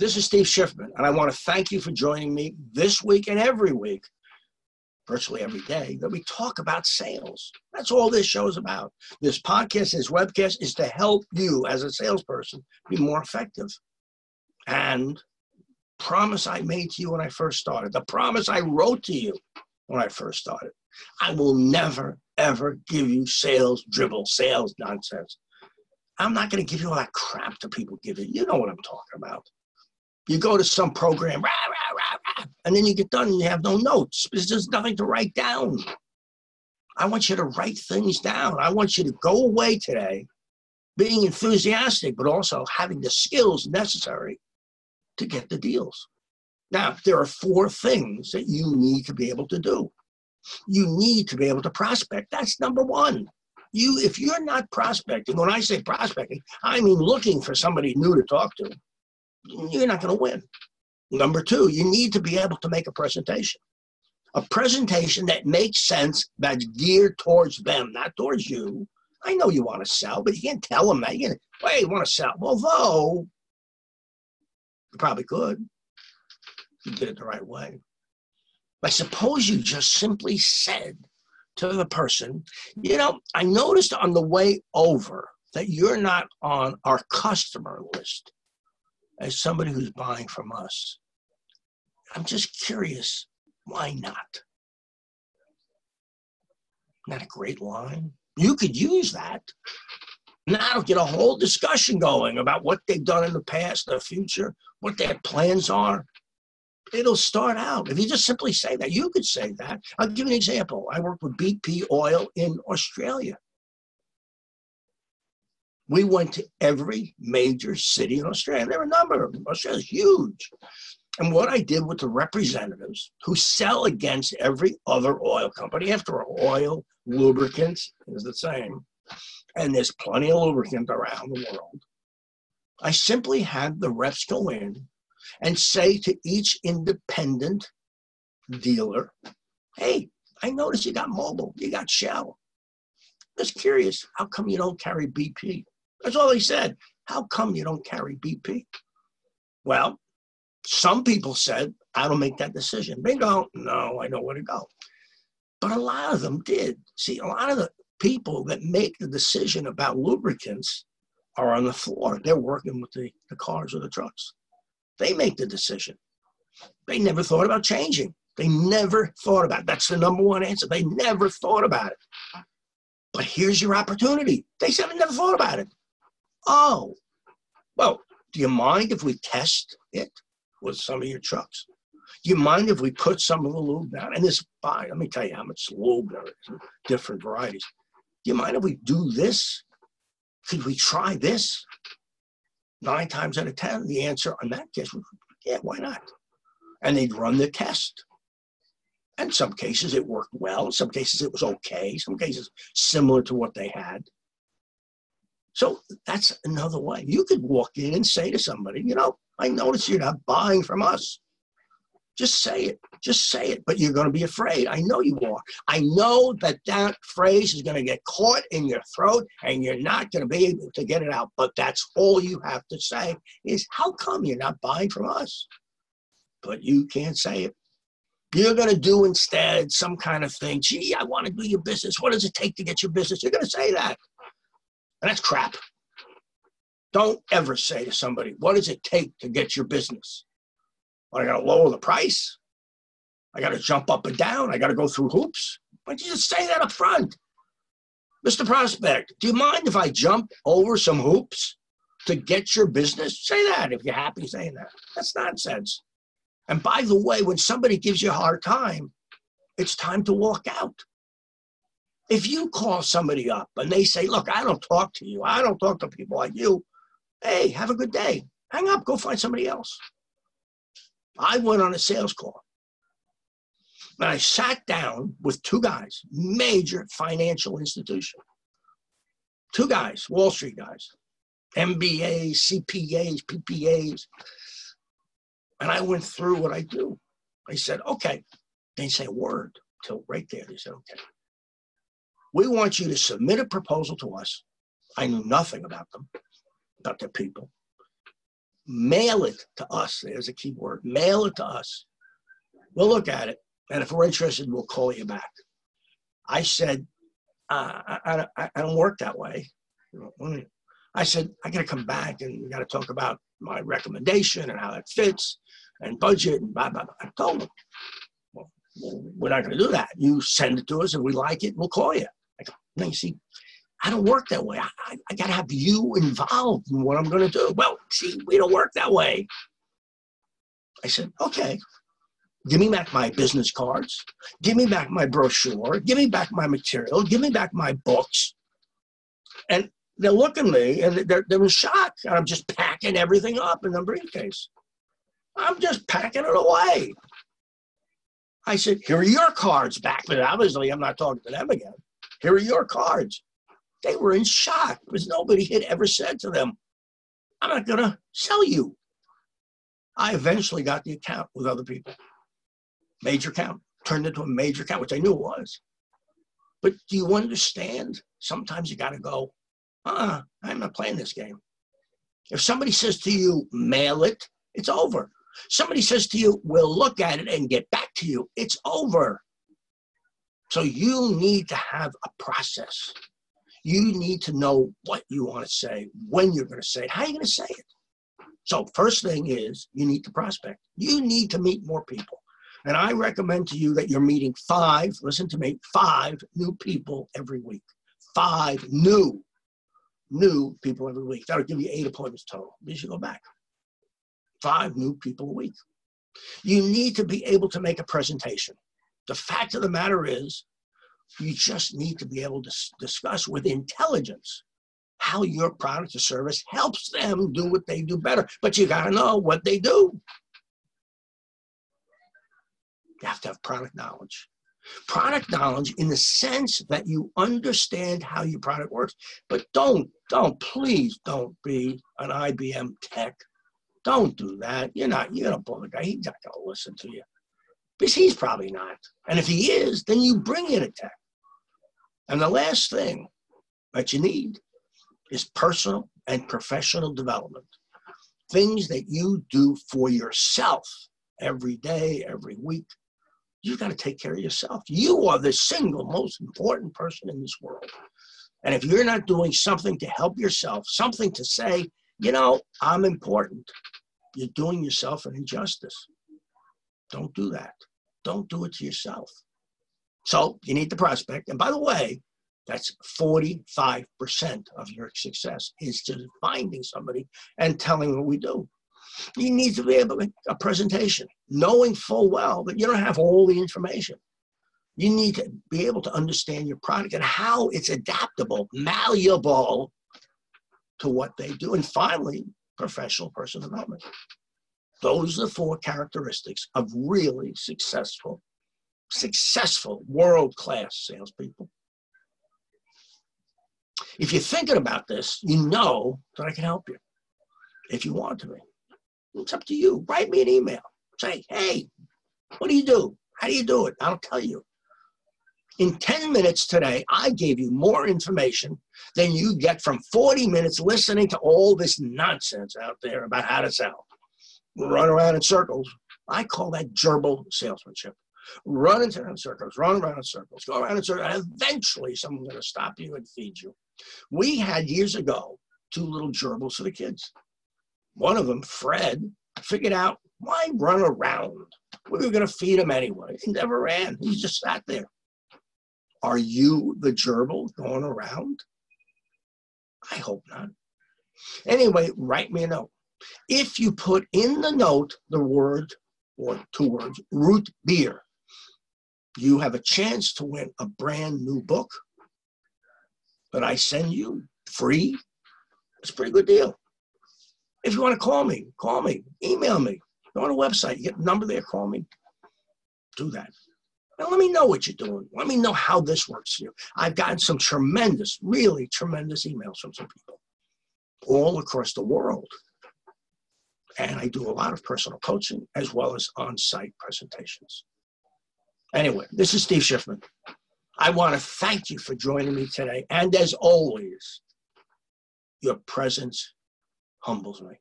This is Steve Schiffman, and I want to thank you for joining me this week and every week, virtually every day, that we talk about sales. That's all this show is about. This podcast, this webcast is to help you as a salesperson be more effective. And promise I made to you when I first started, the promise I wrote to you when I first started. I will never, ever give you sales dribble, sales nonsense. I'm not going to give you all that crap that people give you. You know what I'm talking about. You go to some program, rah, rah, rah, and then you get done and you have no notes because there's nothing to write down. I want you to write things down. I want you to go away today being enthusiastic, but also having the skills necessary to get the deals. Now, there are four things that you need to be able to do. You need to be able to prospect. That's number one. You, if you're not prospecting, when I say prospecting, I mean looking for somebody new to talk to, you're not going to win. Number two, you need to be able to make a presentation. A presentation that makes sense, that's geared towards them, not towards you. I know you want to sell, but you can't tell them that. You can't, well, you want to sell. Although, you probably could. You did it the right way. I suppose you just simply said to the person, you know, I noticed on the way over that you're not on our customer list as somebody who's buying from us. I'm just curious, why not? Isn't a great line? You could use that. Now get a whole discussion going about what they've done in the past, the future, what their plans are it'll start out. If you just simply say that, you could say that. I'll give you an example. I worked with BP Oil in Australia. We went to every major city in Australia. There are a number of them. Australia's huge. And what I did with the representatives who sell against every other oil company, after all, oil, lubricants is the same, and there's plenty of lubricant around the world. I simply had the reps go in and say to each independent dealer, hey, I noticed you got Mobil, you got Shell. Just curious, how come you don't carry BP? That's all he said. How come you don't carry BP? Well, some people said, I don't make that decision. They don't, no, I know where to go. But a lot of them did. See, a lot of the people that make the decision about lubricants are on the floor. They're working with the, the cars or the trucks. They make the decision. They never thought about changing. They never thought about it. That's the number one answer. They never thought about it. But here's your opportunity. They said, I never thought about it. Oh, well, do you mind if we test it with some of your trucks? Do you mind if we put some of the lube down? And this, buy, let me tell you how much lube there is, different varieties. Do you mind if we do this? Could we try this? nine times out of 10, the answer on that case was, yeah, why not? And they'd run the test. In some cases, it worked well. In some cases, it was okay. Some cases, similar to what they had. So that's another way. You could walk in and say to somebody, you know, I notice you're not buying from us. Just say it. Just say it. But you're going to be afraid. I know you are. I know that that phrase is going to get caught in your throat and you're not going to be able to get it out. But that's all you have to say is, how come you're not buying from us? But you can't say it. You're going to do instead some kind of thing. Gee, I want to do your business. What does it take to get your business? You're going to say that. And that's crap. Don't ever say to somebody, what does it take to get your business? Well, I got to lower the price. I got to jump up and down. I got to go through hoops. Why don't you just say that up front? Mr. Prospect, do you mind if I jump over some hoops to get your business? Say that if you're happy saying that. That's nonsense. And by the way, when somebody gives you a hard time, it's time to walk out. If you call somebody up and they say, Look, I don't talk to you, I don't talk to people like you, hey, have a good day. Hang up, go find somebody else. I went on a sales call. And I sat down with two guys, major financial institution. Two guys, Wall Street guys, MBAs, CPAs, PPAs. And I went through what I do. I said, okay. They didn't say a word till right there. They said, okay. We want you to submit a proposal to us. I knew nothing about them, about their people mail it to us. There's a key word. Mail it to us. We'll look at it. And if we're interested, we'll call you back. I said, uh, I, I, I, don't work that way. I said, I got to come back and we got to talk about my recommendation and how it fits and budget and blah, blah, blah. I told him, well, we're not going to do that. You send it to us and we like it, we'll call you. Go, you see, I don't work that way. I, I, I got to have you involved in what I'm going to do. Well, see, we don't work that way. I said, okay, give me back my business cards. Give me back my brochure. Give me back my material. Give me back my books. And they look at me and they're, they're in shock. And I'm just packing everything up in the briefcase. I'm just packing it away. I said, here are your cards back. But obviously, I'm not talking to them again. Here are your cards. They were in shock because nobody had ever said to them, I'm not going to sell you. I eventually got the account with other people. Major account, turned into a major account, which I knew it was. But do you understand? Sometimes you got to go, uh, I'm not playing this game. If somebody says to you, mail it, it's over. Somebody says to you, we'll look at it and get back to you, it's over. So you need to have a process. You need to know what you want to say, when you're going to say it, how you're you going to say it. So first thing is you need to prospect. You need to meet more people. And I recommend to you that you're meeting five, listen to me, five new people every week. Five new, new people every week. That'll give you eight appointments total. You should go back. Five new people a week. You need to be able to make a presentation. The fact of the matter is, you just need to be able to discuss with intelligence how your product or service helps them do what they do better. But you got to know what they do. You have to have product knowledge. Product knowledge in the sense that you understand how your product works. But don't, don't, please don't be an IBM tech. Don't do that. You're not, you're going to pull the guy. He's not going to listen to you. Because he's probably not. And if he is, then you bring in a tech. And the last thing that you need is personal and professional development. Things that you do for yourself every day, every week. You've got to take care of yourself. You are the single most important person in this world. And if you're not doing something to help yourself, something to say, you know, I'm important, you're doing yourself an injustice. Don't do that. Don't do it to yourself. So you need the prospect. And by the way, that's 45% of your success is just finding somebody and telling what we do. You need to be able to make a presentation, knowing full well that you don't have all the information. You need to be able to understand your product and how it's adaptable, malleable to what they do. And finally, professional personal development. Those are the four characteristics of really successful successful world class salespeople. If you're thinking about this, you know that I can help you if you want to be. It's up to you. Write me an email. Say, hey, what do you do? How do you do it? I'll tell you. In 10 minutes today, I gave you more information than you get from 40 minutes listening to all this nonsense out there about how to sell. Run around in circles. I call that gerbil salesmanship run into in circles, run around in circles, go around in circles, and eventually someone's going to stop you and feed you. We had years ago two little gerbils for the kids. One of them, Fred, figured out why run around? We were going to feed him anyway. He never ran. He just sat there. Are you the gerbil going around? I hope not. Anyway, write me a note. If you put in the note the word or two words, root beer, you have a chance to win a brand new book that I send you free. It's a pretty good deal. If you want to call me, call me, email me. Go on a website, you get a number there, call me. Do that. And let me know what you're doing. Let me know how this works for you. I've gotten some tremendous, really tremendous emails from some people all across the world. And I do a lot of personal coaching as well as on site presentations. Anyway, this is Steve Schiffman. I want to thank you for joining me today. And as always, your presence humbles me.